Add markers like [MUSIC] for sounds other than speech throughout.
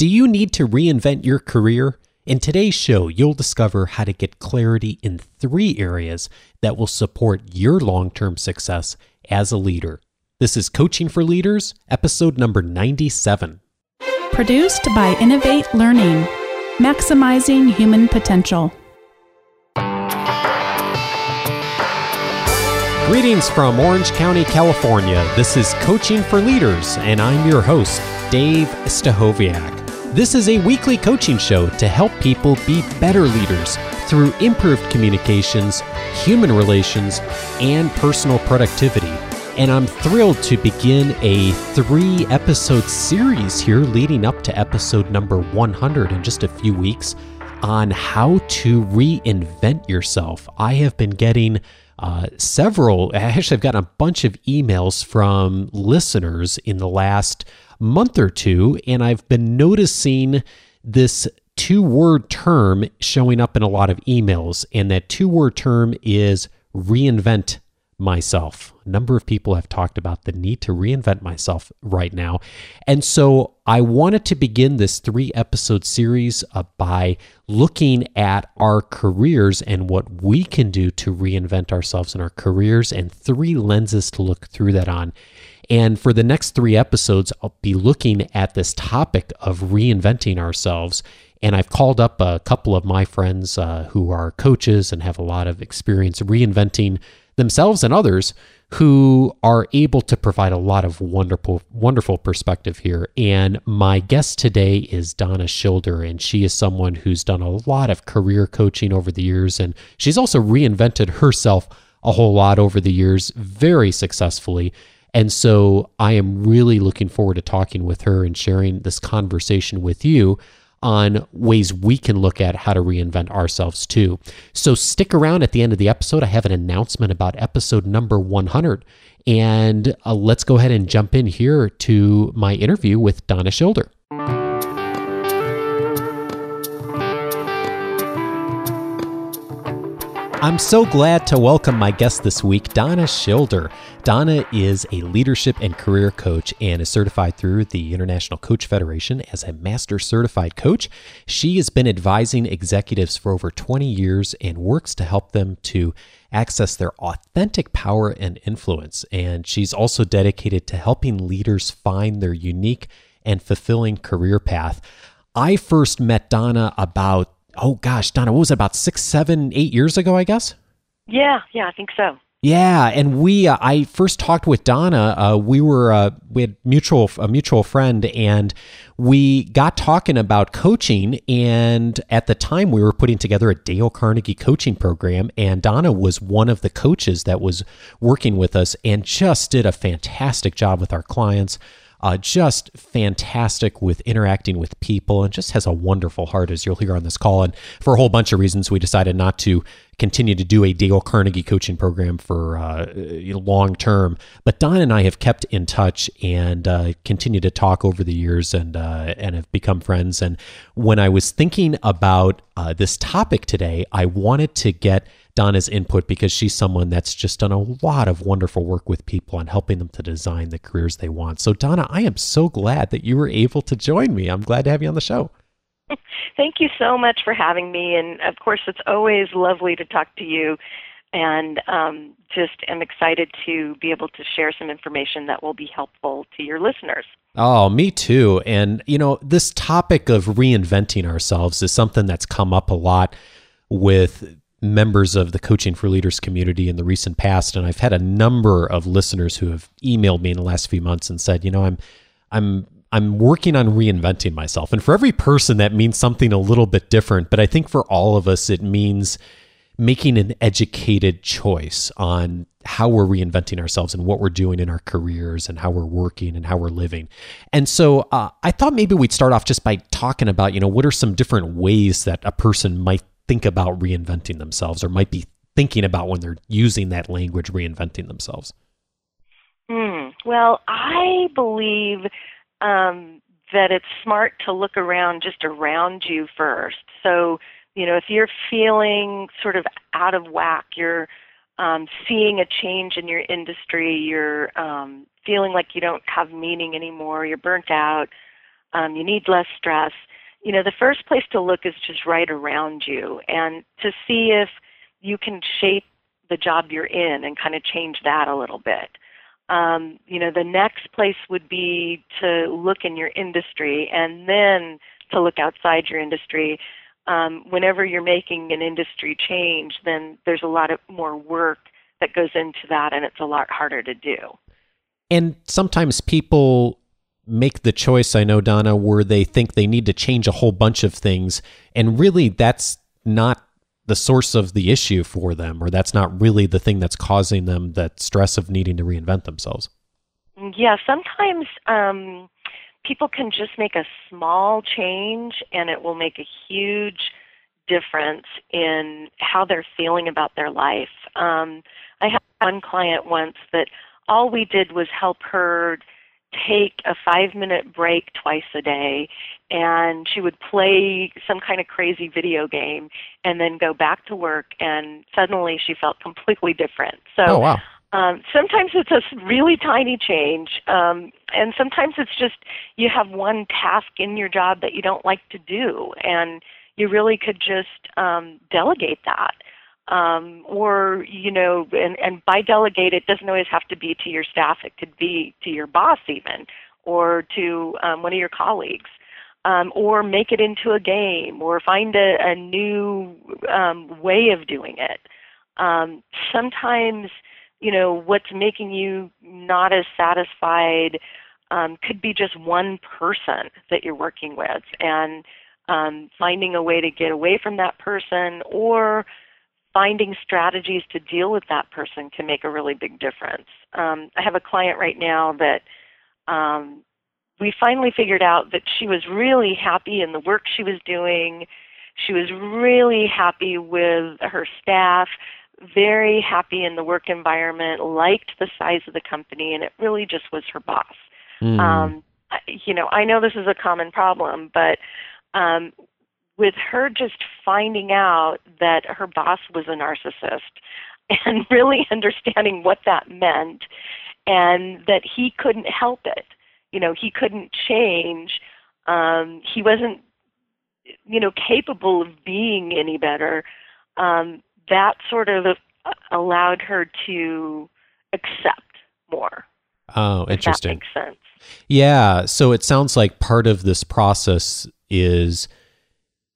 Do you need to reinvent your career? In today's show, you'll discover how to get clarity in three areas that will support your long term success as a leader. This is Coaching for Leaders, episode number 97. Produced by Innovate Learning, maximizing human potential. Greetings from Orange County, California. This is Coaching for Leaders, and I'm your host, Dave Stachowiak. This is a weekly coaching show to help people be better leaders through improved communications, human relations, and personal productivity. And I'm thrilled to begin a three episode series here leading up to episode number 100 in just a few weeks on how to reinvent yourself. I have been getting uh, several, [LAUGHS] actually, I've gotten a bunch of emails from listeners in the last month or two, and I've been noticing this two word term showing up in a lot of emails. And that two word term is reinvent myself. A number of people have talked about the need to reinvent myself right now. And so I wanted to begin this three episode series uh, by looking at our careers and what we can do to reinvent ourselves in our careers and three lenses to look through that on. And for the next three episodes, I'll be looking at this topic of reinventing ourselves. And I've called up a couple of my friends uh, who are coaches and have a lot of experience reinventing themselves and others who are able to provide a lot of wonderful, wonderful perspective here. And my guest today is Donna Schilder, and she is someone who's done a lot of career coaching over the years, and she's also reinvented herself a whole lot over the years very successfully. And so I am really looking forward to talking with her and sharing this conversation with you on ways we can look at how to reinvent ourselves too. So stick around at the end of the episode. I have an announcement about episode number 100. And uh, let's go ahead and jump in here to my interview with Donna Schilder. I'm so glad to welcome my guest this week, Donna Schilder. Donna is a leadership and career coach and is certified through the International Coach Federation as a master certified coach. She has been advising executives for over 20 years and works to help them to access their authentic power and influence. And she's also dedicated to helping leaders find their unique and fulfilling career path. I first met Donna about oh gosh, Donna, what was it about six, seven, eight years ago? I guess. Yeah, yeah, I think so. Yeah, and we uh, I first talked with Donna. Uh, we were uh, we had mutual a mutual friend, and we got talking about coaching. And at the time, we were putting together a Dale Carnegie coaching program, and Donna was one of the coaches that was working with us, and just did a fantastic job with our clients. Uh, just fantastic with interacting with people and just has a wonderful heart, as you'll hear on this call. And for a whole bunch of reasons, we decided not to continue to do a Dale Carnegie coaching program for uh, long term. But Don and I have kept in touch and uh, continue to talk over the years and uh, and have become friends. And when I was thinking about uh, this topic today, I wanted to get Donna's input because she's someone that's just done a lot of wonderful work with people and helping them to design the careers they want. So, Donna, I am so glad that you were able to join me. I'm glad to have you on the show. [LAUGHS] Thank you so much for having me. And of course, it's always lovely to talk to you. And um, just am excited to be able to share some information that will be helpful to your listeners. Oh, me too. And, you know, this topic of reinventing ourselves is something that's come up a lot with members of the Coaching for Leaders community in the recent past, and I've had a number of listeners who have emailed me in the last few months and said, you know, I'm I'm I'm working on reinventing myself. And for every person that means something a little bit different, but I think for all of us it means making an educated choice on how we're reinventing ourselves and what we're doing in our careers and how we're working and how we're living. And so uh, I thought maybe we'd start off just by talking about, you know, what are some different ways that a person might think about reinventing themselves or might be thinking about when they're using that language reinventing themselves? Hmm. Well, I believe um, that it's smart to look around just around you first. So, you know, if you're feeling sort of out of whack, you're um, seeing a change in your industry, you're um, feeling like you don't have meaning anymore, you're burnt out, um, you need less stress. You know, the first place to look is just right around you and to see if you can shape the job you're in and kind of change that a little bit. Um, you know, the next place would be to look in your industry and then to look outside your industry. Um, whenever you're making an industry change, then there's a lot of more work that goes into that, and it's a lot harder to do. And sometimes people make the choice, I know, Donna, where they think they need to change a whole bunch of things. And really, that's not the source of the issue for them, or that's not really the thing that's causing them that stress of needing to reinvent themselves. Yeah, sometimes um, people can just make a small change and it will make a huge difference in how they're feeling about their life. Um, I had one client once that all we did was help her take a five minute break twice a day and she would play some kind of crazy video game and then go back to work and suddenly she felt completely different so oh, wow. um, sometimes it's a really tiny change um, and sometimes it's just you have one task in your job that you don't like to do and you really could just um, delegate that um, or you know, and, and by delegate, it doesn't always have to be to your staff. It could be to your boss even, or to um, one of your colleagues, um, or make it into a game, or find a, a new um, way of doing it. Um, sometimes, you know, what's making you not as satisfied um, could be just one person that you're working with, and um, finding a way to get away from that person, or finding strategies to deal with that person can make a really big difference. Um, I have a client right now that um, we finally figured out that she was really happy in the work she was doing. She was really happy with her staff, very happy in the work environment, liked the size of the company, and it really just was her boss. Mm. Um, you know, I know this is a common problem, but um, with her just finding out that her boss was a narcissist [LAUGHS] and really [LAUGHS] understanding what that meant and that he couldn't help it. You know, he couldn't change. Um, he wasn't, you know, capable of being any better. Um, that sort of allowed her to accept more. Oh, interesting. That makes sense. Yeah. So it sounds like part of this process is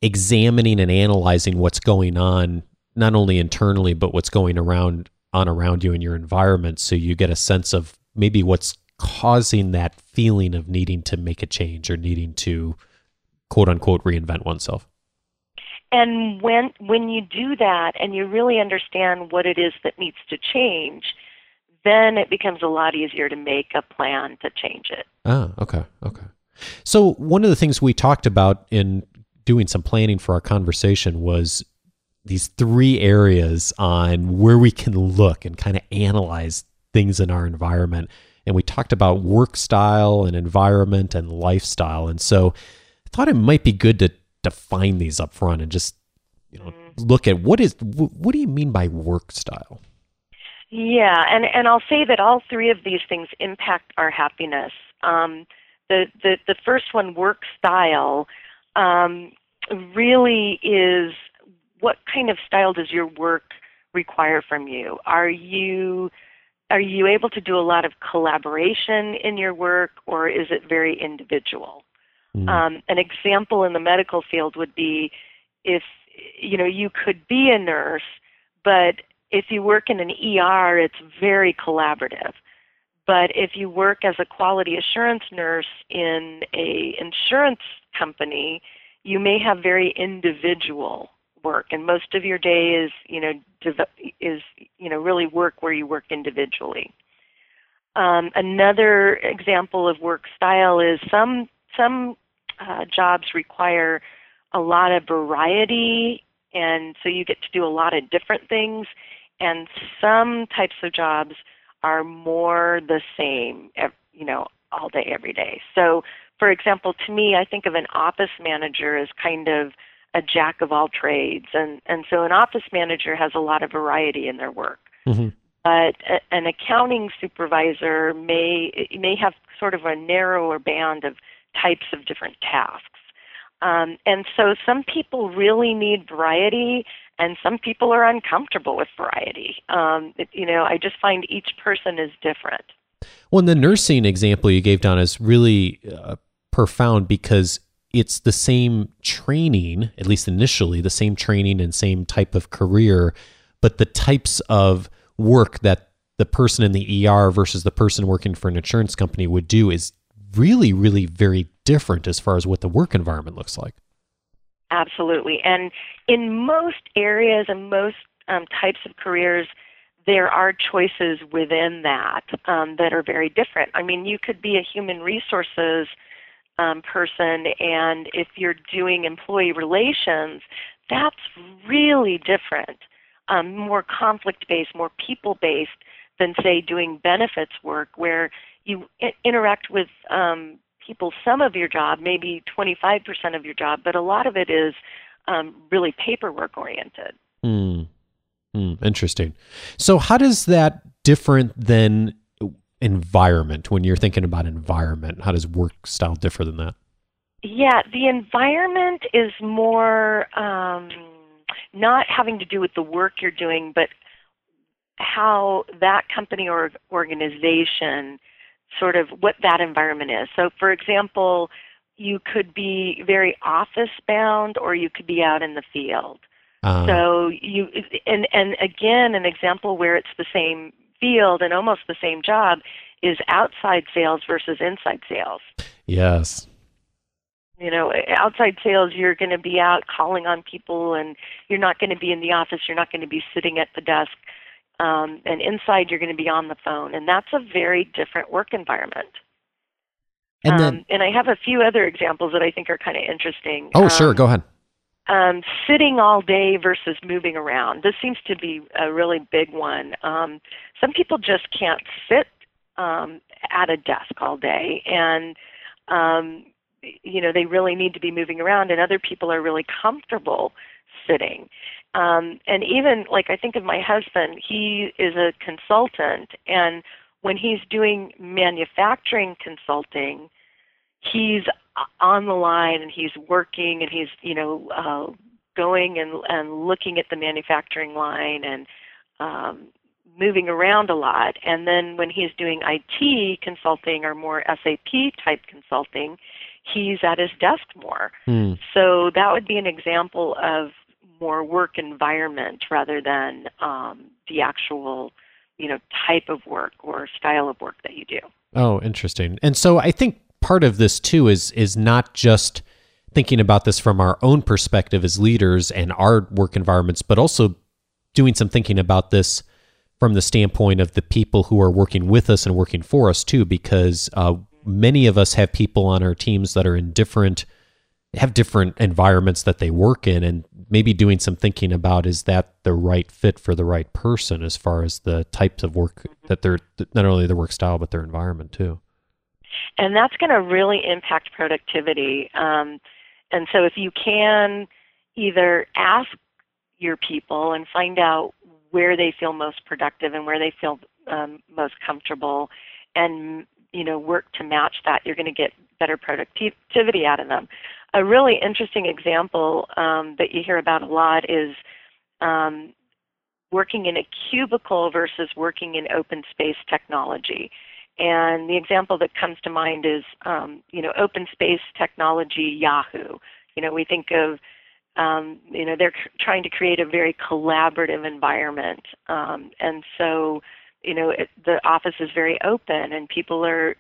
examining and analyzing what's going on not only internally but what's going around on around you in your environment. So you get a sense of maybe what's causing that feeling of needing to make a change or needing to quote unquote reinvent oneself. And when when you do that and you really understand what it is that needs to change then it becomes a lot easier to make a plan to change it. Ah okay okay. So one of the things we talked about in doing some planning for our conversation was these three areas on where we can look and kind of analyze things in our environment. And we talked about work style and environment and lifestyle. And so I thought it might be good to define these up front and just you know mm-hmm. look at what is what do you mean by work style? Yeah, and and I'll say that all three of these things impact our happiness. Um, the the the first one, work style, um, really is what kind of style does your work require from you? Are you are you able to do a lot of collaboration in your work, or is it very individual? Mm. Um, an example in the medical field would be if you know you could be a nurse, but if you work in an ER, it's very collaborative. But if you work as a quality assurance nurse in a insurance company, you may have very individual work, and most of your day is you know is you know really work where you work individually. Um, another example of work style is some some uh, jobs require a lot of variety, and so you get to do a lot of different things. And some types of jobs are more the same, you know, all day, every day. So for example, to me, I think of an office manager as kind of a jack of all trades, and and so an office manager has a lot of variety in their work. Mm-hmm. But a, an accounting supervisor may may have sort of a narrower band of types of different tasks. Um, and so some people really need variety, and some people are uncomfortable with variety. Um, it, you know, I just find each person is different. Well, the nursing example you gave, Donna, is really uh, profound because it's the same training, at least initially, the same training and same type of career, but the types of work that the person in the ER versus the person working for an insurance company would do is really, really very different as far as what the work environment looks like. Absolutely. And in most areas and most um, types of careers, there are choices within that um, that are very different. I mean, you could be a human resources um, person, and if you're doing employee relations, that's really different, um, more conflict based, more people based than, say, doing benefits work where you I- interact with um, people some of your job, maybe 25% of your job, but a lot of it is um, really paperwork oriented. Mm. Mm, interesting. So, how does that different than environment when you're thinking about environment? How does work style differ than that? Yeah, the environment is more um, not having to do with the work you're doing, but how that company or organization sort of what that environment is. So, for example, you could be very office bound or you could be out in the field. Uh, so you and and again an example where it's the same field and almost the same job is outside sales versus inside sales. Yes. You know, outside sales, you're going to be out calling on people, and you're not going to be in the office. You're not going to be sitting at the desk um, and inside you're going to be on the phone, and that's a very different work environment. And, then, um, and I have a few other examples that I think are kind of interesting. Oh, um, sure, go ahead. Um, sitting all day versus moving around. This seems to be a really big one. Um, some people just can't sit um, at a desk all day, and um, you know they really need to be moving around. And other people are really comfortable sitting. Um, and even like I think of my husband, he is a consultant, and when he's doing manufacturing consulting, he's on the line and he's working and he's you know uh, going and and looking at the manufacturing line and um, moving around a lot. And then when he's doing IT consulting or more SAP type consulting, he's at his desk more. Mm. So that would be an example of more work environment rather than um, the actual you know type of work or style of work that you do. Oh, interesting. And so I think part of this too is is not just thinking about this from our own perspective as leaders and our work environments, but also doing some thinking about this from the standpoint of the people who are working with us and working for us too, because uh, many of us have people on our teams that are in different have different environments that they work in and maybe doing some thinking about is that the right fit for the right person as far as the types of work that they're not only their work style but their environment too. And that's going to really impact productivity. Um, and so if you can either ask your people and find out where they feel most productive and where they feel um, most comfortable and you know work to match that you're going to get better productivity out of them a really interesting example um, that you hear about a lot is um, working in a cubicle versus working in open space technology. And the example that comes to mind is, um, you know, open space technology, Yahoo. You know, we think of, um, you know, they're trying to create a very collaborative environment, um, and so, you know, it, the office is very open, and people are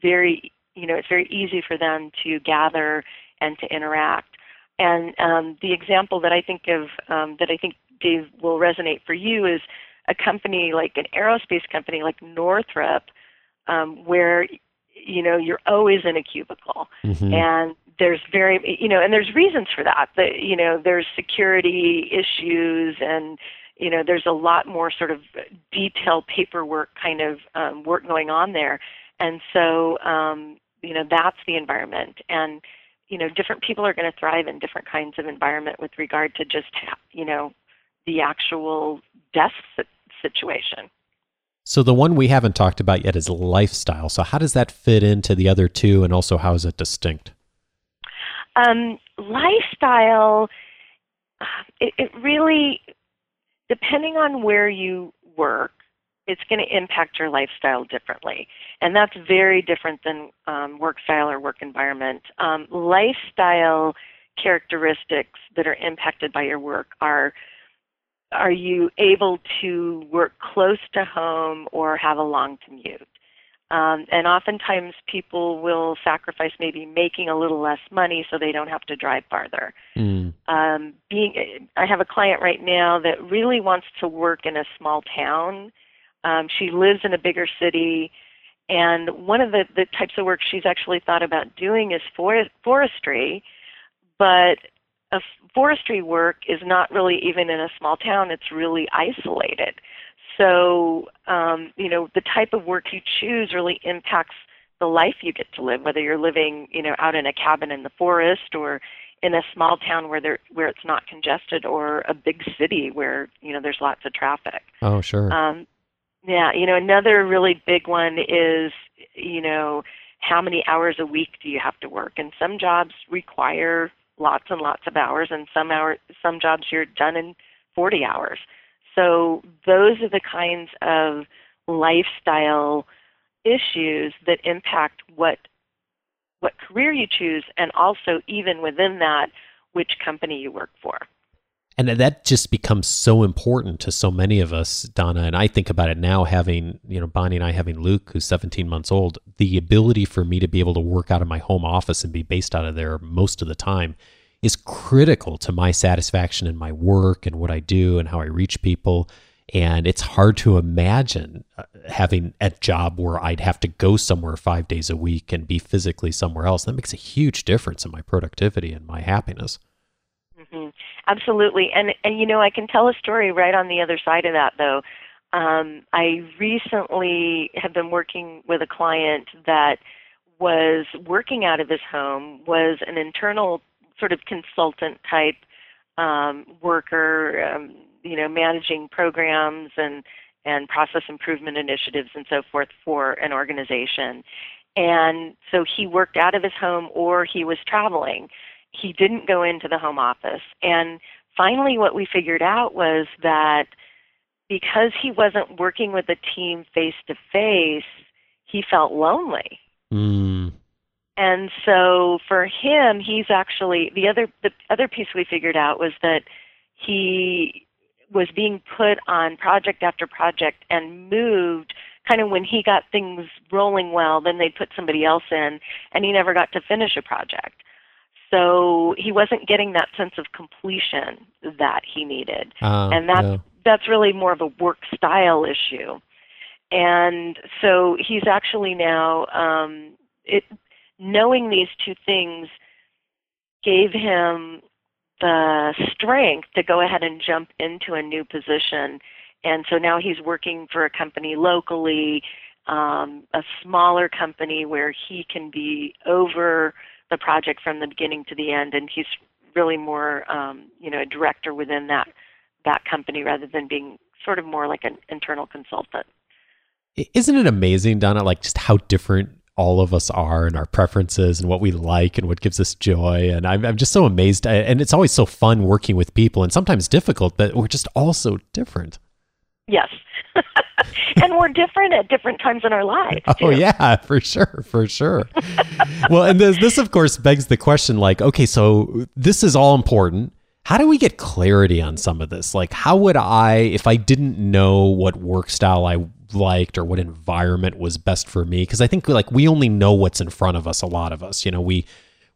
very, you know, it's very easy for them to gather and to interact. And um, the example that I think of um, that I think Dave will resonate for you is a company like an aerospace company like Northrop, um, where you know you're always in a cubicle, mm-hmm. and there's very you know, and there's reasons for that. That you know, there's security issues and you know there's a lot more sort of detailed paperwork kind of um, work going on there and so um, you know that's the environment and you know, different people are going to thrive in different kinds of environment with regard to just, you know, the actual death situation. So the one we haven't talked about yet is lifestyle. So how does that fit into the other two, and also how is it distinct? Um, lifestyle, it, it really, depending on where you work, it's going to impact your lifestyle differently. And that's very different than um, work style or work environment. Um, lifestyle characteristics that are impacted by your work are are you able to work close to home or have a long commute? Um, and oftentimes people will sacrifice maybe making a little less money so they don't have to drive farther. Mm. Um, being, I have a client right now that really wants to work in a small town. Um, she lives in a bigger city, and one of the, the types of work she's actually thought about doing is for, forestry, but a forestry work is not really even in a small town. It's really isolated. So, um, you know, the type of work you choose really impacts the life you get to live, whether you're living, you know, out in a cabin in the forest or in a small town where there where it's not congested or a big city where, you know, there's lots of traffic. Oh, sure. Um, yeah, you know, another really big one is, you know, how many hours a week do you have to work? And some jobs require lots and lots of hours, and some hour some jobs you're done in 40 hours. So those are the kinds of lifestyle issues that impact what what career you choose, and also even within that, which company you work for. And that just becomes so important to so many of us, Donna. And I think about it now, having, you know, Bonnie and I having Luke, who's 17 months old, the ability for me to be able to work out of my home office and be based out of there most of the time is critical to my satisfaction in my work and what I do and how I reach people. And it's hard to imagine uh, having a job where I'd have to go somewhere five days a week and be physically somewhere else. That makes a huge difference in my productivity and my happiness. Mm-hmm. Absolutely, and and you know I can tell a story right on the other side of that though. Um, I recently have been working with a client that was working out of his home, was an internal sort of consultant type um, worker, um, you know, managing programs and and process improvement initiatives and so forth for an organization. And so he worked out of his home or he was traveling. He didn't go into the home office. And finally, what we figured out was that because he wasn't working with a team face to face, he felt lonely. Mm. And so for him, he's actually the other the other piece we figured out was that he was being put on project after project and moved kind of when he got things rolling well, then they'd put somebody else in and he never got to finish a project. So he wasn't getting that sense of completion that he needed. Uh, and that's that's really more of a work style issue. And so he's actually now um it knowing these two things gave him the strength to go ahead and jump into a new position. And so now he's working for a company locally, um, a smaller company where he can be over the project from the beginning to the end, and he's really more, um, you know, a director within that that company rather than being sort of more like an internal consultant. Isn't it amazing, Donna? Like just how different all of us are and our preferences and what we like and what gives us joy. And I'm, I'm just so amazed. And it's always so fun working with people and sometimes difficult, but we're just all so different. Yes. [LAUGHS] [LAUGHS] and we're different at different times in our lives. Oh, too. Oh yeah, [LAUGHS] for sure, for sure. well, and this, this of course begs the question like, okay, so this is all important. How do we get clarity on some of this? Like, how would I, if I didn't know what work style I liked or what environment was best for me because I think like we only know what's in front of us a lot of us you know we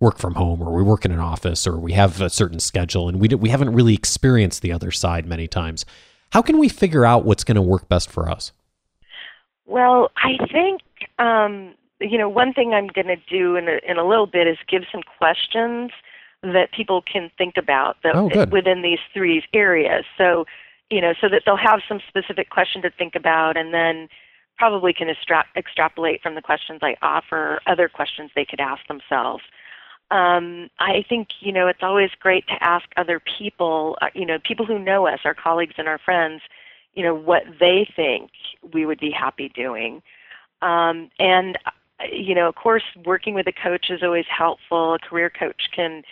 work from home or we work in an office or we have a certain schedule and we we haven't really experienced the other side many times how can we figure out what's going to work best for us? Well I think um, you know one thing I'm going to do in a, in a little bit is give some questions that people can think about that oh, within these three areas. So you know, so that they'll have some specific question to think about and then probably can extra- extrapolate from the questions I offer other questions they could ask themselves. Um, I think, you know, it's always great to ask other people, uh, you know, people who know us, our colleagues and our friends, you know, what they think we would be happy doing. Um, and, you know, of course, working with a coach is always helpful. A career coach can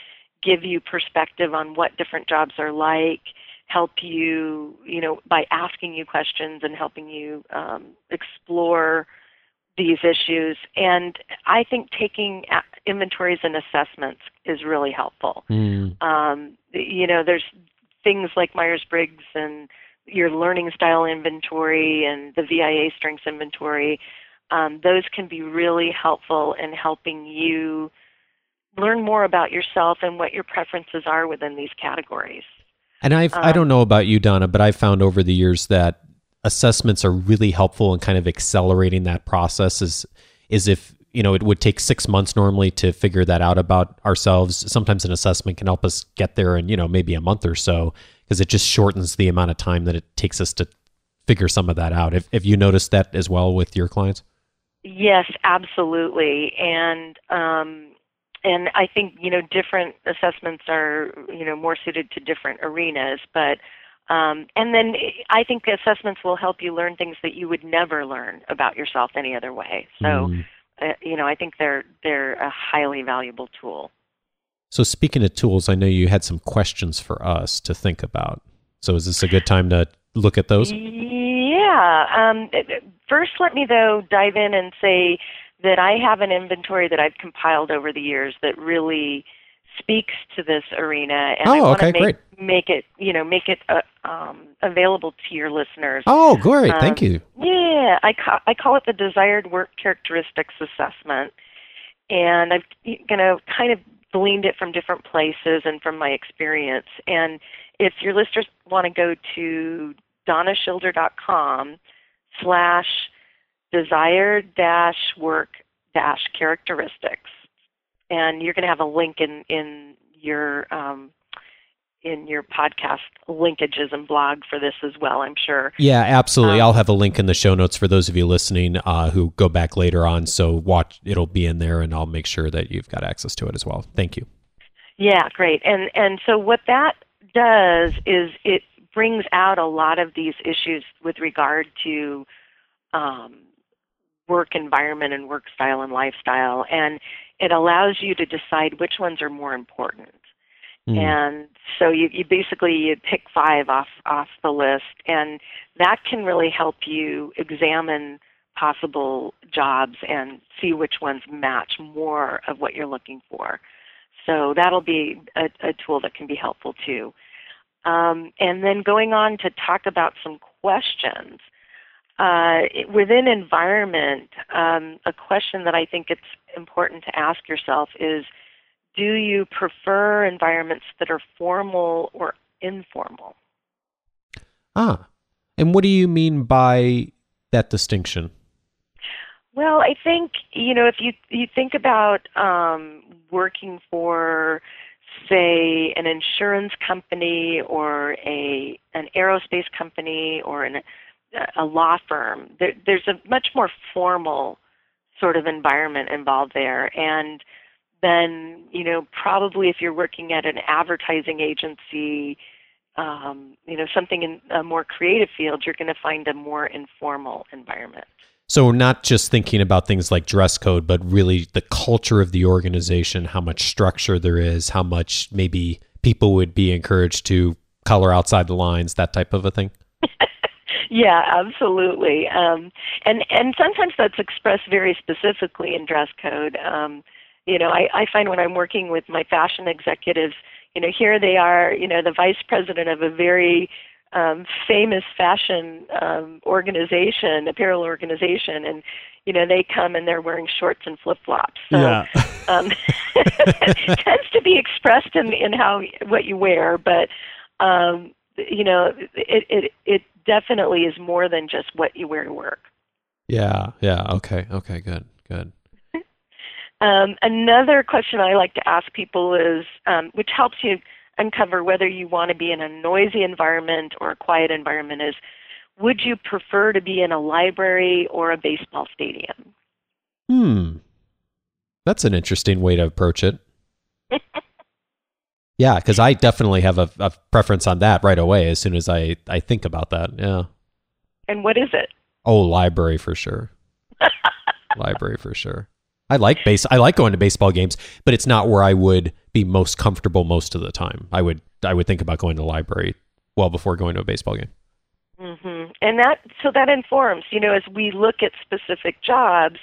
give you perspective on what different jobs are like, help you, you know, by asking you questions and helping you um, explore these issues. And I think taking inventories and assessments is really helpful. Mm. Um, you know, there's things like Myers Briggs and your learning style inventory and the VIA strengths inventory. Um, those can be really helpful in helping you learn more about yourself and what your preferences are within these categories. And I've, um, I don't know about you, Donna, but I've found over the years that assessments are really helpful in kind of accelerating that process. Is is if you know it would take six months normally to figure that out about ourselves. Sometimes an assessment can help us get there in you know maybe a month or so because it just shortens the amount of time that it takes us to figure some of that out. If if you noticed that as well with your clients. Yes, absolutely, and um, and I think you know different assessments are you know more suited to different arenas, but um, and then I think assessments will help you learn things that you would never learn about yourself any other way. So, mm. Uh, you know, I think they're they're a highly valuable tool. So, speaking of tools, I know you had some questions for us to think about. So, is this a good time to look at those? Yeah. Um, first, let me though dive in and say that I have an inventory that I've compiled over the years that really speaks to this arena, and oh, I want okay, to make, great. make it, you know, make it uh, um, available to your listeners. Oh, great! Um, Thank you. Yeah, I ca- I call it the desired work characteristics assessment, and I've you know kind of gleaned it from different places and from my experience. And if your listeners want to go to donnaschilder.com slash desired dash work dash characteristics and you're going to have a link in in your um, in your podcast linkages and blog for this as well. I'm sure. Yeah, absolutely. Um, I'll have a link in the show notes for those of you listening uh, who go back later on. So watch, it'll be in there, and I'll make sure that you've got access to it as well. Thank you. Yeah, great. And and so what that does is it brings out a lot of these issues with regard to um, work environment and work style and lifestyle and it allows you to decide which ones are more important. Mm. And so you, you basically you pick five off off the list, and that can really help you examine possible jobs and see which ones match more of what you're looking for. So that'll be a, a tool that can be helpful too. Um, and then going on to talk about some questions. Uh, within environment, um, a question that I think it's important to ask yourself is do you prefer environments that are formal or informal? Ah, and what do you mean by that distinction? Well, I think you know if you you think about um, working for, say, an insurance company or a an aerospace company or an a law firm. There, there's a much more formal sort of environment involved there, and then you know probably if you're working at an advertising agency, um, you know something in a more creative field, you're going to find a more informal environment. So not just thinking about things like dress code, but really the culture of the organization, how much structure there is, how much maybe people would be encouraged to color outside the lines, that type of a thing. [LAUGHS] yeah, absolutely. Um, and and sometimes that's expressed very specifically in dress code. Um, you know, I, I find when I'm working with my fashion executives, you know, here they are, you know, the vice president of a very um, famous fashion um, organization, apparel organization, and you know they come and they're wearing shorts and flip flops. So, yeah. [LAUGHS] um, [LAUGHS] tends to be expressed in in how what you wear, but um, you know it it it definitely is more than just what you wear to work. Yeah, yeah. Okay, okay, good, good. [LAUGHS] um, another question I like to ask people is, um, which helps you uncover whether you want to be in a noisy environment or a quiet environment, is would you prefer to be in a library or a baseball stadium? Hmm. That's an interesting way to approach it. [LAUGHS] Yeah, because I definitely have a, a, preference on that right away as soon as I, I think about that. Yeah. And what is it? Oh, library for sure. [LAUGHS] library for sure. I like base. I like going to baseball games, but it's not where I would be most comfortable most of the time. I would I would think about going to the library well before going to a baseball game. Mm-hmm. And that so that informs. You know, as we look at specific jobs,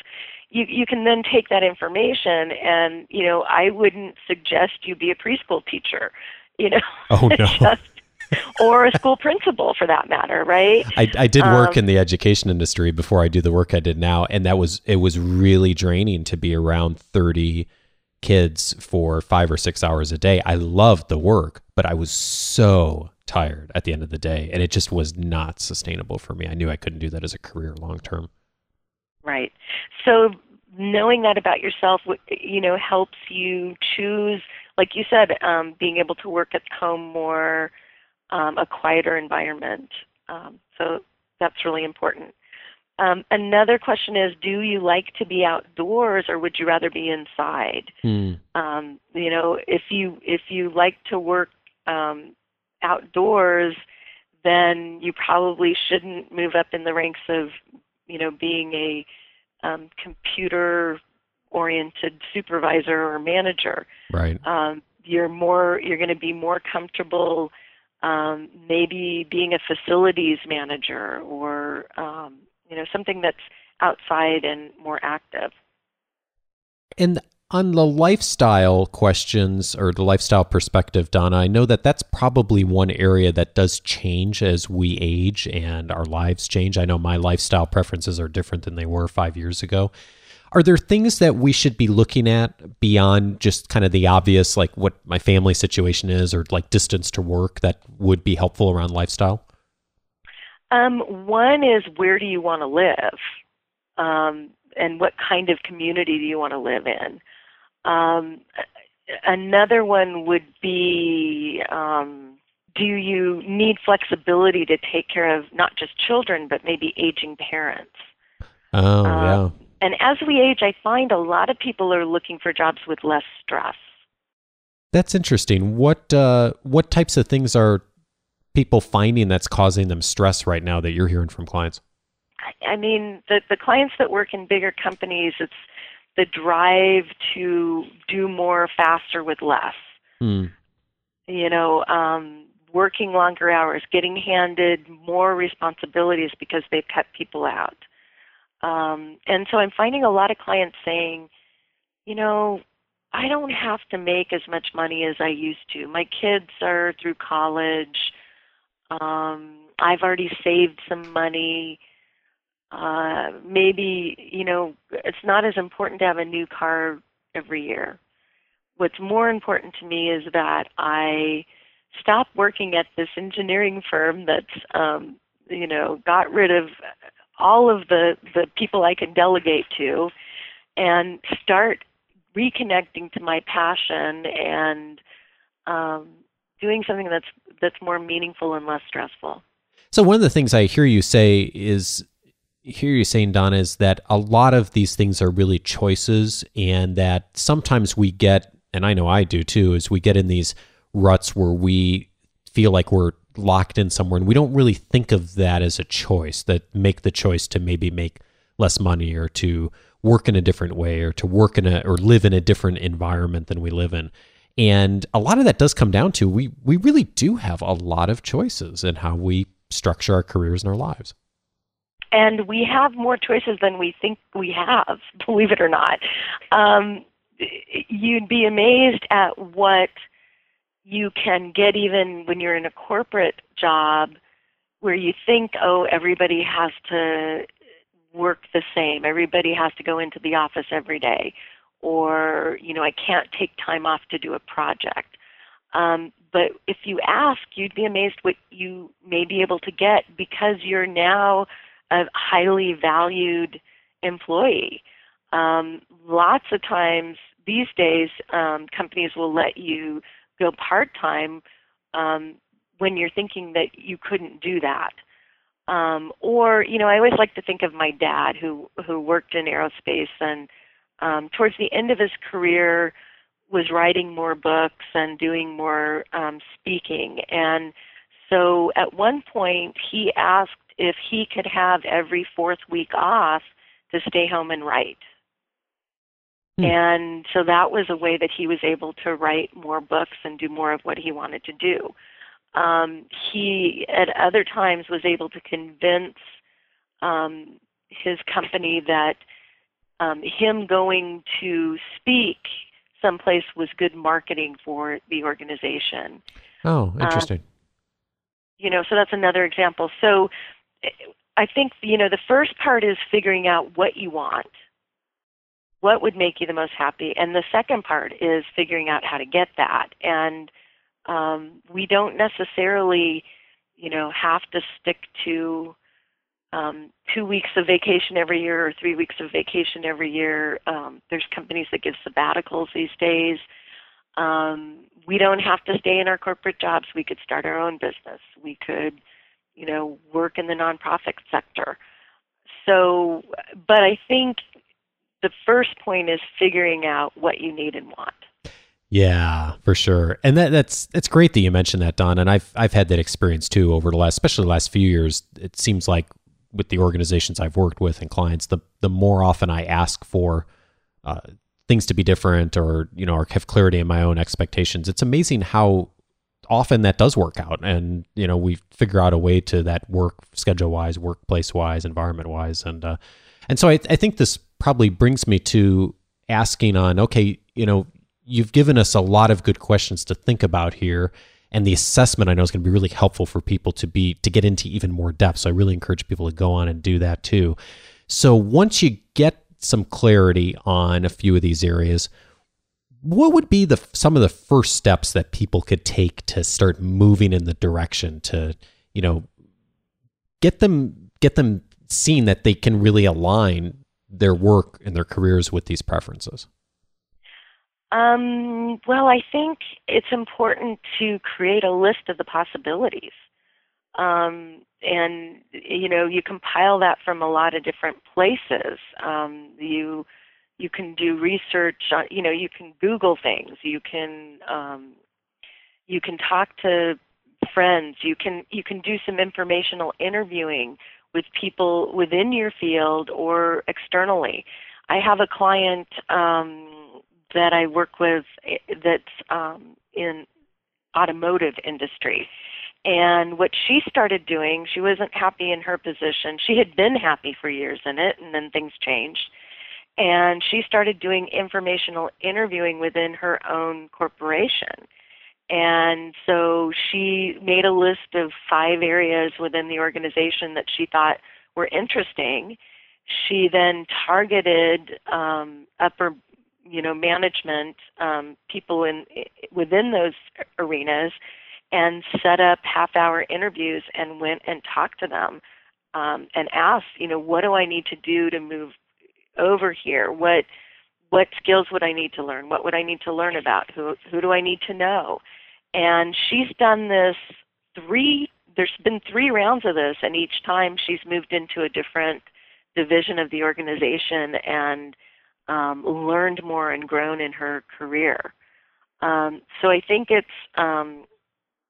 you you can then take that information and you know I wouldn't suggest you be a preschool teacher. You know, [LAUGHS] oh no. [LAUGHS] just or a school principal for that matter, right? I, I did work um, in the education industry before I do the work I did now, and that was it was really draining to be around thirty kids for five or six hours a day. I loved the work, but I was so tired at the end of the day, and it just was not sustainable for me. I knew I couldn't do that as a career long term. Right. So knowing that about yourself, you know, helps you choose, like you said, um, being able to work at home more um, a quieter environment. Um, so that's really important. Um, another question is, do you like to be outdoors or would you rather be inside? Um, you know, if you if you like to work um, outdoors, then you probably shouldn't move up in the ranks of, you know, being a um, computer oriented supervisor or manager. Right. Um, you're more you're going to be more comfortable um, maybe being a facilities manager or um, you know something that's outside and more active. And on the lifestyle questions or the lifestyle perspective, Donna, I know that that's probably one area that does change as we age and our lives change. I know my lifestyle preferences are different than they were five years ago. Are there things that we should be looking at beyond just kind of the obvious, like what my family situation is or like distance to work that would be helpful around lifestyle? Um, one is where do you want to live? Um, and what kind of community do you want to live in? Um, another one would be um, do you need flexibility to take care of not just children, but maybe aging parents? Oh, um, yeah. And as we age, I find a lot of people are looking for jobs with less stress. That's interesting. What uh, what types of things are people finding that's causing them stress right now that you're hearing from clients? I mean, the the clients that work in bigger companies, it's the drive to do more faster with less. Hmm. You know, um, working longer hours, getting handed more responsibilities because they've cut people out. Um, and so I'm finding a lot of clients saying, you know, I don't have to make as much money as I used to. My kids are through college. Um, I've already saved some money. Uh, maybe, you know, it's not as important to have a new car every year. What's more important to me is that I stop working at this engineering firm that's, um, you know, got rid of all of the, the people I can delegate to and start reconnecting to my passion and um, doing something that's that's more meaningful and less stressful. So one of the things I hear you say is hear you saying, Donna, is that a lot of these things are really choices, and that sometimes we get, and I know I do too, is we get in these ruts where we feel like we're locked in somewhere and we don't really think of that as a choice that make the choice to maybe make less money or to work in a different way or to work in a or live in a different environment than we live in. And a lot of that does come down to we we really do have a lot of choices in how we structure our careers and our lives and we have more choices than we think we have [LAUGHS] believe it or not. Um, you'd be amazed at what you can get even when you're in a corporate job where you think, oh, everybody has to work the same, everybody has to go into the office every day, or, you know, I can't take time off to do a project. Um, but if you ask, you'd be amazed what you may be able to get because you're now a highly valued employee. Um, lots of times these days, um, companies will let you go part time um, when you're thinking that you couldn't do that. Um, or you know, I always like to think of my dad who who worked in aerospace and um, towards the end of his career was writing more books and doing more um, speaking. And so at one point he asked if he could have every fourth week off to stay home and write. Hmm. And so that was a way that he was able to write more books and do more of what he wanted to do. Um, he, at other times, was able to convince um, his company that um, him going to speak someplace was good marketing for the organization. Oh, uh, interesting. you know, so that's another example. So I think, you know, the first part is figuring out what you want. What would make you the most happy? And the second part is figuring out how to get that. And um, we don't necessarily, you know, have to stick to um, two weeks of vacation every year or three weeks of vacation every year. Um, there's companies that give sabbaticals these days. Um, we don't have to stay in our corporate jobs. We could start our own business. We could, you know, work in the nonprofit sector. So, but I think the first point is figuring out what you need and want. Yeah, for sure. And that that's that's great that you mentioned that, Don. And I've I've had that experience too over the last especially the last few years. It seems like with the organizations I've worked with and clients, the the more often I ask for uh, things to be different or you know or have clarity in my own expectations, it's amazing how often that does work out. And you know we figure out a way to that work schedule wise, workplace wise, environment wise, and uh, and so I, I think this probably brings me to asking on okay, you know you've given us a lot of good questions to think about here and the assessment I know is going to be really helpful for people to be to get into even more depth. So I really encourage people to go on and do that too. So once you get some clarity on a few of these areas, what would be the some of the first steps that people could take to start moving in the direction to, you know, get them get them seeing that they can really align their work and their careers with these preferences? Um, well, I think it's important to create a list of the possibilities. Um, and you know, you compile that from a lot of different places. Um, you you can do research. On, you know, you can Google things. You can um, you can talk to friends. You can you can do some informational interviewing with people within your field or externally. I have a client um, that I work with eh, that's um, in automotive industry. And what she started doing, she wasn't happy in her position. She had been happy for years in it, and then things changed. And she started doing informational interviewing within her own corporation. And so she made a list of five areas within the organization that she thought were interesting. She then targeted um, upper you know management um, people in within those arenas and set up half hour interviews and went and talked to them um, and asked you know what do I need to do to move over here? What what skills would I need to learn? What would I need to learn about? Who who do I need to know? And she's done this three there's been three rounds of this and each time she's moved into a different division of the organization and um, learned more and grown in her career. Um, so I think it's um,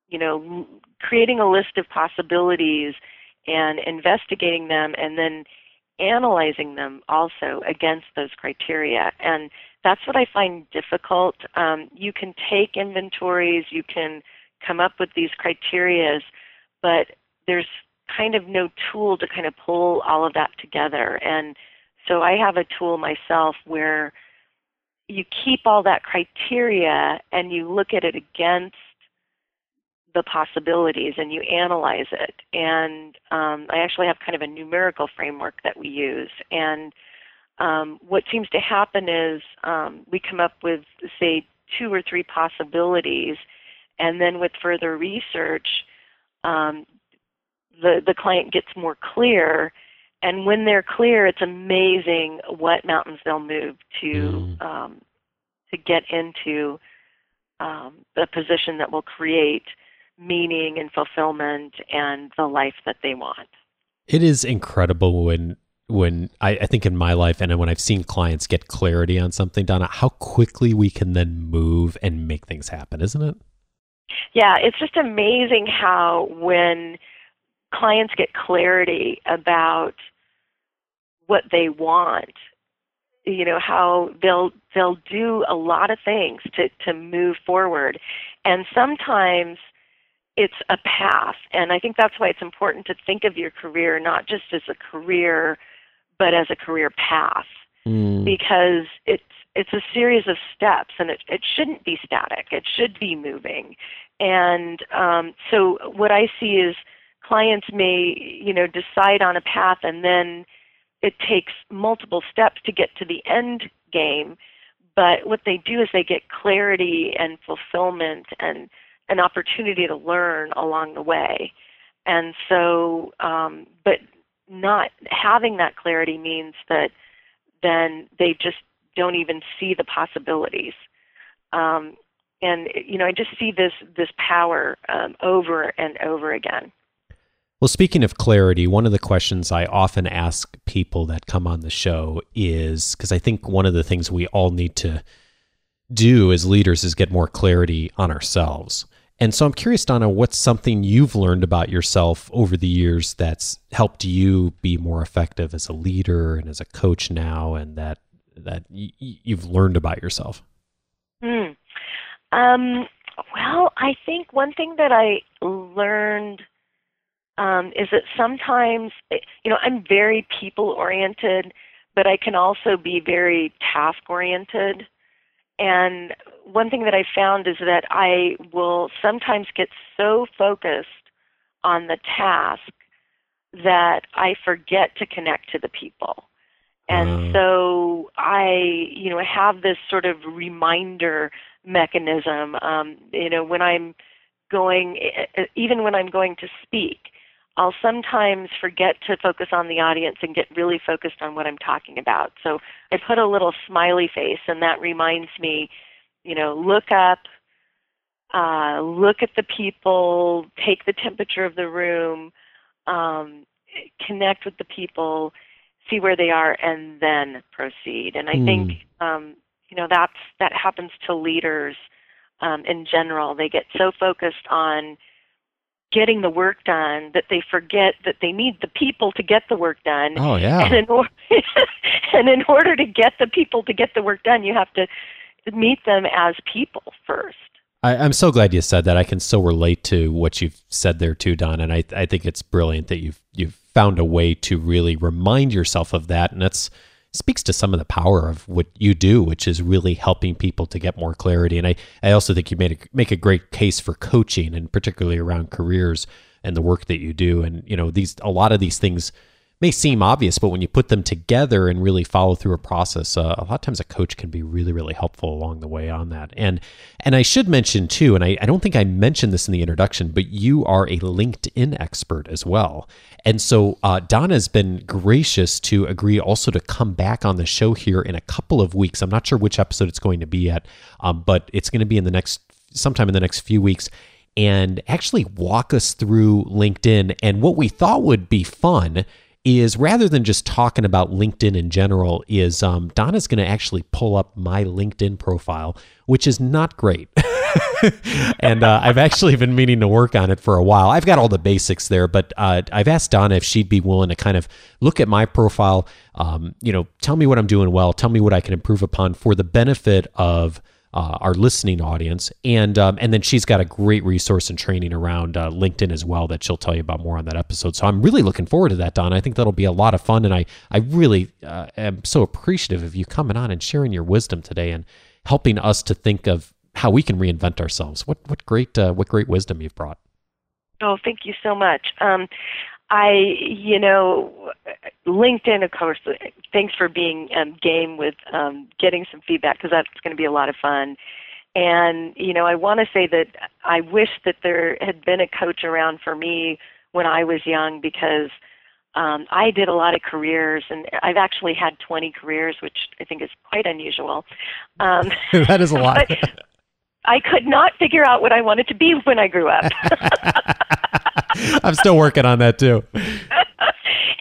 you know creating a list of possibilities and investigating them, and then analyzing them also against those criteria. And that's what I find difficult. Um, you can take inventories, you can come up with these criterias, but there's kind of no tool to kind of pull all of that together. And so I have a tool myself where you keep all that criteria and you look at it against the possibilities and you analyze it. And um, I actually have kind of a numerical framework that we use. And um, what seems to happen is um, we come up with, say, two or three possibilities, and then with further research, um, the the client gets more clear and when they're clear, it's amazing what mountains they'll move to mm. um, to get into um, the position that will create meaning and fulfillment and the life that they want. It is incredible when when I, I, think in my life and when I've seen clients get clarity on something, Donna, how quickly we can then move and make things happen, isn't it? Yeah, it's just amazing how when clients get clarity about what they want, you know, how they'll they'll do a lot of things to to move forward, and sometimes it's a path. And I think that's why it's important to think of your career not just as a career, but as a career path, mm. because it's it's a series of steps, and it it shouldn't be static. It should be moving, and um, so what I see is clients may you know decide on a path and then it takes multiple steps to get to the end game but what they do is they get clarity and fulfillment and an opportunity to learn along the way. And so um, but not having that clarity means that then they just don't even see the possibilities. Um, and you know i just see this this power um, over and over again. Well, speaking of clarity, one of the questions I often ask people that come on the show is because I think one of the things we all need to do as leaders is get more clarity on ourselves. And so I'm curious, Donna, what's something you've learned about yourself over the years that's helped you be more effective as a leader and as a coach now, and that that y- you've learned about yourself? Hmm. Um, well, I think one thing that I learned um, is that sometimes, you know, I'm very people oriented, but I can also be very task oriented. And one thing that I found is that I will sometimes get so focused on the task that I forget to connect to the people. And mm. so I, you know, have this sort of reminder mechanism. Um, you know, when I'm going, even when I'm going to speak, I'll sometimes forget to focus on the audience and get really focused on what I'm talking about. So I put a little smiley face, and that reminds me, you know, look up, uh, look at the people, take the temperature of the room, um, connect with the people, see where they are, and then proceed. And I mm. think, um, you know, that's that happens to leaders um, in general. They get so focused on getting the work done that they forget that they need the people to get the work done. Oh yeah. And in, or- [LAUGHS] and in order to get the people to get the work done, you have to meet them as people first. I, am so glad you said that. I can so relate to what you've said there too, Don. And I, I think it's brilliant that you've you've found a way to really remind yourself of that. And that's speaks to some of the power of what you do, which is really helping people to get more clarity. And I, I also think you made a, make a great case for coaching and particularly around careers and the work that you do. And, you know, these, a lot of these things may seem obvious, but when you put them together and really follow through a process, uh, a lot of times a coach can be really, really helpful along the way on that. And and I should mention too, and I, I don't think I mentioned this in the introduction, but you are a LinkedIn expert as well. And so uh, Donna has been gracious to agree also to come back on the show here in a couple of weeks. I'm not sure which episode it's going to be at, um, but it's going to be in the next sometime in the next few weeks and actually walk us through LinkedIn and what we thought would be fun is rather than just talking about LinkedIn in general, is um, Donna's going to actually pull up my LinkedIn profile, which is not great. [LAUGHS] and uh, I've actually been meaning to work on it for a while. I've got all the basics there, but uh, I've asked Donna if she'd be willing to kind of look at my profile, um, you know, tell me what I'm doing well, tell me what I can improve upon for the benefit of uh, our listening audience, and um, and then she's got a great resource and training around uh, LinkedIn as well that she'll tell you about more on that episode. So I'm really looking forward to that, Don. I think that'll be a lot of fun, and I I really uh, am so appreciative of you coming on and sharing your wisdom today and helping us to think of how we can reinvent ourselves. What what great uh, what great wisdom you've brought. Oh, thank you so much. Um, I, you know, LinkedIn, of course, thanks for being um, game with um, getting some feedback because that's going to be a lot of fun. And, you know, I want to say that I wish that there had been a coach around for me when I was young because um, I did a lot of careers, and I've actually had 20 careers, which I think is quite unusual. Um, [LAUGHS] that is a lot. [LAUGHS] I could not figure out what I wanted to be when I grew up. [LAUGHS] [LAUGHS] I'm still working on that too.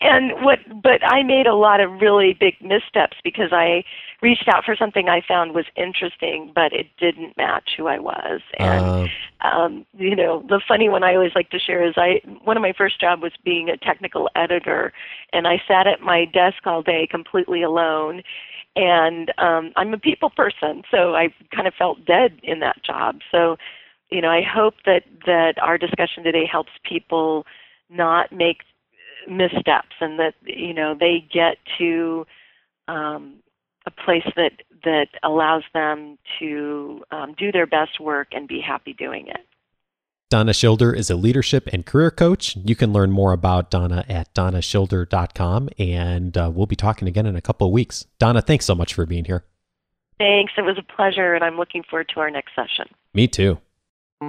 and what but I made a lot of really big missteps because I reached out for something I found was interesting, but it didn't match who I was. And uh, um, you know, the funny one I always like to share is I one of my first job was being a technical editor, and I sat at my desk all day completely alone. And um, I'm a people person, so I kind of felt dead in that job. So, you know, I hope that that our discussion today helps people not make missteps and that you know they get to um, a place that that allows them to um, do their best work and be happy doing it. Donna Schilder is a leadership and career coach. You can learn more about Donna at donnaschilder.com, and uh, we'll be talking again in a couple of weeks. Donna, thanks so much for being here. Thanks. It was a pleasure, and I'm looking forward to our next session. Me too. I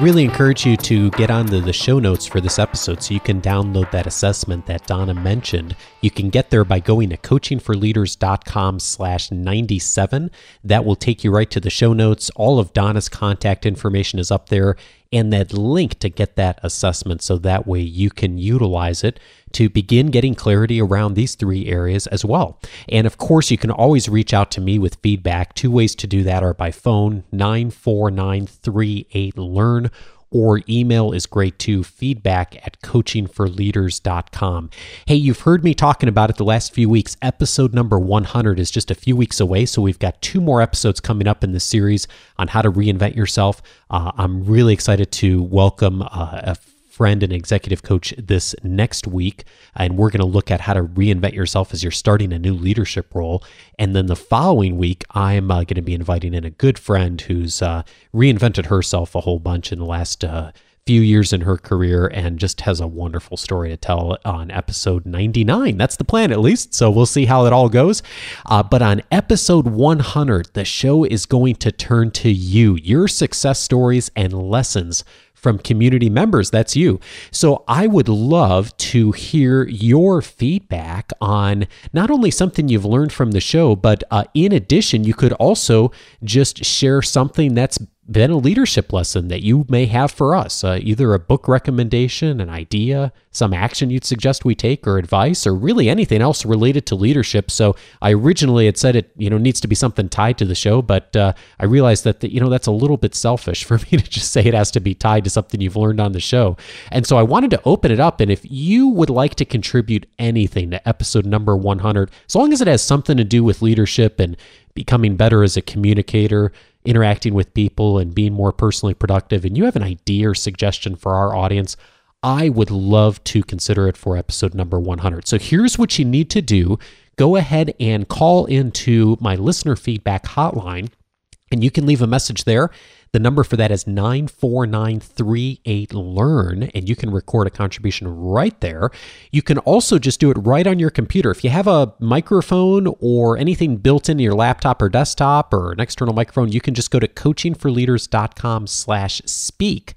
really encourage you to get onto the show notes for this episode so you can download that assessment that Donna mentioned. You can get there by going to coachingforleaders.com slash 97. That will take you right to the show notes. All of Donna's contact information is up there and that link to get that assessment so that way you can utilize it to begin getting clarity around these three areas as well. And of course, you can always reach out to me with feedback. Two ways to do that are by phone 94938 learn or email is great too feedback at coachingforleaders.com hey you've heard me talking about it the last few weeks episode number 100 is just a few weeks away so we've got two more episodes coming up in the series on how to reinvent yourself uh, i'm really excited to welcome uh, a friend and executive coach this next week. And we're going to look at how to reinvent yourself as you're starting a new leadership role. And then the following week, I'm uh, going to be inviting in a good friend who's uh, reinvented herself a whole bunch in the last. Uh, few years in her career and just has a wonderful story to tell on episode 99. That's the plan, at least. So we'll see how it all goes. Uh, but on episode 100, the show is going to turn to you, your success stories and lessons from community members. That's you. So I would love to hear your feedback on not only something you've learned from the show, but uh, in addition, you could also just share something that's been a leadership lesson that you may have for us, uh, either a book recommendation, an idea, some action you'd suggest we take, or advice, or really anything else related to leadership. So I originally had said it, you know, needs to be something tied to the show, but uh, I realized that the, you know that's a little bit selfish [LAUGHS] for me to just say it has to be tied to something you've learned on the show. And so I wanted to open it up, and if you would like to contribute anything to episode number 100, as long as it has something to do with leadership and becoming better as a communicator interacting with people and being more personally productive, and you have an idea or suggestion for our audience, I would love to consider it for episode number 100. So here's what you need to do go ahead and call into my listener feedback hotline, and you can leave a message there. The number for that is 94938 Learn, and you can record a contribution right there. You can also just do it right on your computer. If you have a microphone or anything built into your laptop or desktop or an external microphone, you can just go to coachingforleaders.com slash speak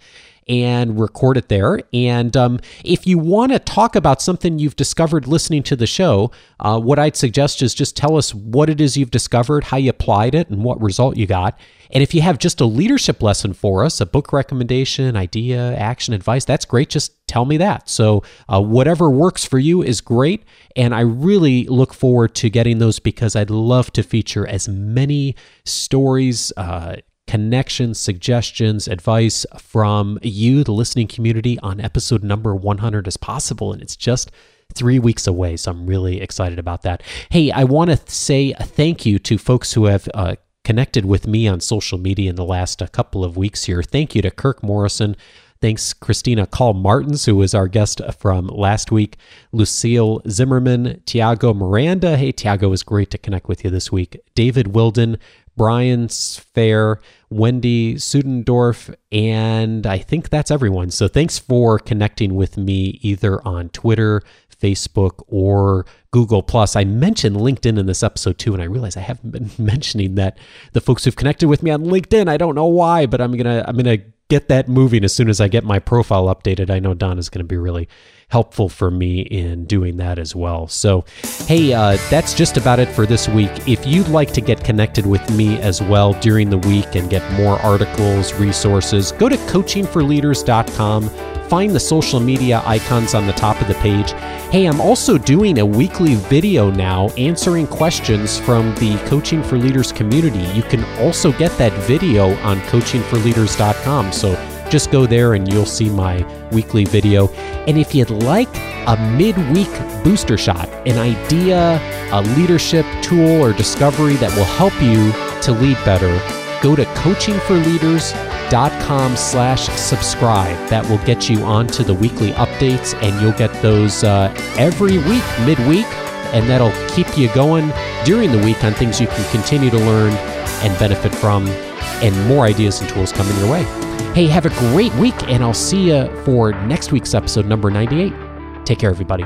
and record it there. And um, if you want to talk about something you've discovered listening to the show, uh, what I'd suggest is just tell us what it is you've discovered, how you applied it, and what result you got. And if you have just a leadership lesson for us, a book recommendation, idea, action, advice, that's great. Just tell me that. So, uh, whatever works for you is great. And I really look forward to getting those because I'd love to feature as many stories, uh, connections, suggestions, advice from you, the listening community, on episode number 100 as possible. And it's just three weeks away. So I'm really excited about that. Hey, I want to say thank you to folks who have uh, connected with me on social media in the last uh, couple of weeks here. Thank you to Kirk Morrison. Thanks, Christina Call Martins, who was our guest from last week, Lucille Zimmerman, Tiago Miranda. Hey, Tiago, it was great to connect with you this week. David Wilden, Brian Fair, Wendy Sudendorf, and I think that's everyone. So thanks for connecting with me either on Twitter, Facebook, or Google Plus. I mentioned LinkedIn in this episode too, and I realize I haven't been [LAUGHS] mentioning that the folks who've connected with me on LinkedIn. I don't know why, but I'm gonna I'm gonna get that moving as soon as I get my profile updated. I know Don is to be really helpful for me in doing that as well. So, hey, uh, that's just about it for this week. If you'd like to get connected with me as well during the week and get more articles, resources, go to coachingforleaders.com. Find the social media icons on the top of the page. Hey, I'm also doing a weekly video now answering questions from the Coaching for Leaders community. You can also get that video on coachingforleaders.com. So just go there and you'll see my weekly video. And if you'd like a midweek booster shot, an idea, a leadership tool or discovery that will help you to lead better, go to coachingforleaders.com slash subscribe. That will get you onto the weekly updates and you'll get those uh, every week, midweek, and that'll keep you going during the week on things you can continue to learn and benefit from and more ideas and tools coming your way. Hey, have a great week, and I'll see you for next week's episode number 98. Take care, everybody.